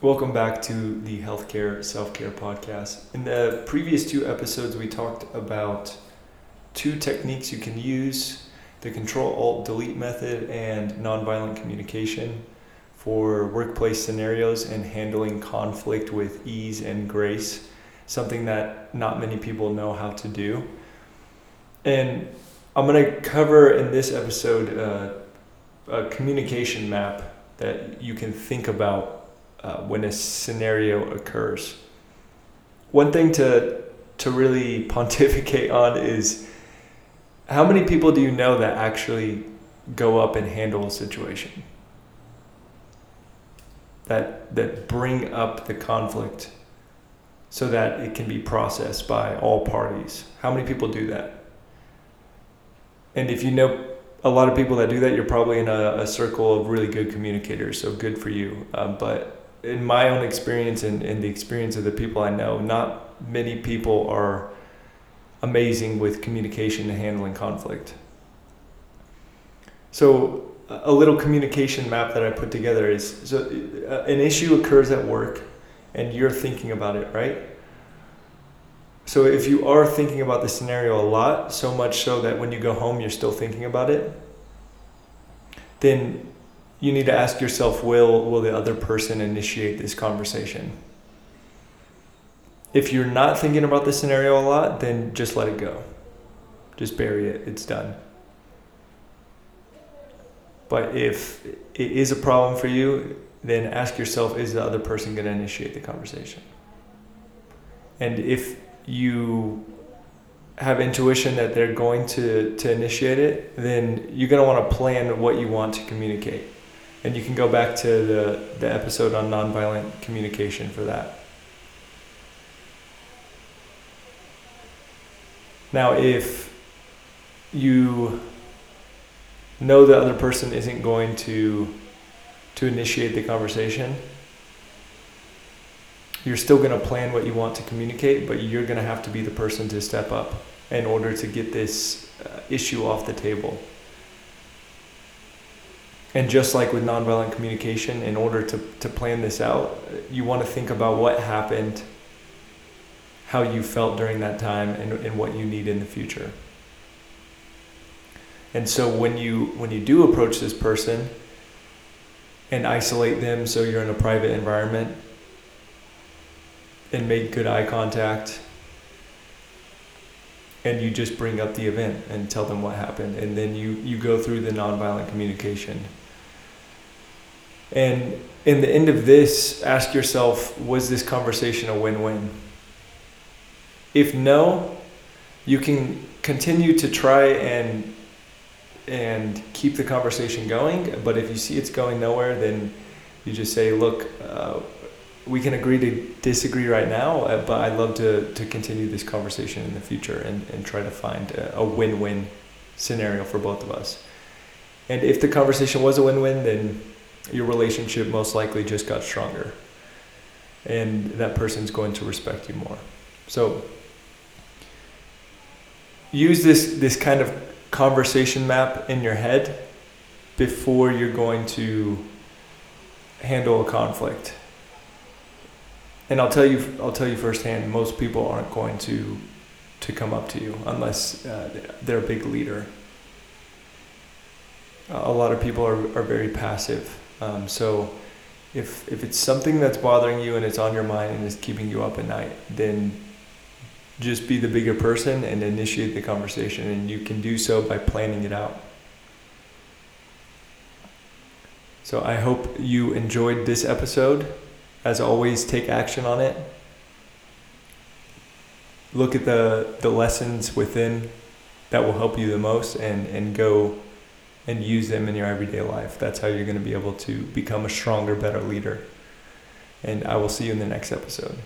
Welcome back to the Healthcare Self Care Podcast. In the previous two episodes, we talked about two techniques you can use the Control Alt Delete method and nonviolent communication for workplace scenarios and handling conflict with ease and grace, something that not many people know how to do. And I'm going to cover in this episode uh, a communication map that you can think about uh, when a scenario occurs. One thing to to really pontificate on is how many people do you know that actually go up and handle a situation? That that bring up the conflict so that it can be processed by all parties. How many people do that? And if you know a lot of people that do that you're probably in a, a circle of really good communicators so good for you. Uh, but in my own experience and in the experience of the people I know, not many people are amazing with communication and handling conflict. So, a little communication map that I put together is so uh, an issue occurs at work and you're thinking about it, right? So, if you are thinking about the scenario a lot, so much so that when you go home you're still thinking about it, then you need to ask yourself will will the other person initiate this conversation? If you're not thinking about the scenario a lot then just let it go. Just bury it. It's done. But if it is a problem for you then ask yourself is the other person going to initiate the conversation? And if you have intuition that they're going to, to initiate it then you're going to want to plan what you want to communicate and you can go back to the, the episode on nonviolent communication for that. Now, if you know the other person isn't going to to initiate the conversation, you're still going to plan what you want to communicate, but you're going to have to be the person to step up in order to get this uh, issue off the table. And just like with nonviolent communication, in order to, to plan this out, you want to think about what happened, how you felt during that time, and, and what you need in the future. And so when you when you do approach this person and isolate them so you're in a private environment and make good eye contact and you just bring up the event and tell them what happened and then you you go through the nonviolent communication and in the end of this, ask yourself was this conversation a win win? If no, you can continue to try and and keep the conversation going. But if you see it's going nowhere, then you just say, look, uh, we can agree to disagree right now, uh, but I'd love to, to continue this conversation in the future and, and try to find a, a win win scenario for both of us. And if the conversation was a win win, then your relationship most likely just got stronger. And that person's going to respect you more. So use this this kind of conversation map in your head before you're going to handle a conflict and I'll tell you I'll tell you firsthand most people aren't going to to come up to you unless uh, they're a big leader a lot of people are, are very passive um, so if, if it's something that's bothering you and it's on your mind and it's keeping you up at night, then just be the bigger person and initiate the conversation. And you can do so by planning it out. So I hope you enjoyed this episode. As always, take action on it. Look at the, the lessons within that will help you the most and, and go and use them in your everyday life. That's how you're going to be able to become a stronger, better leader. And I will see you in the next episode.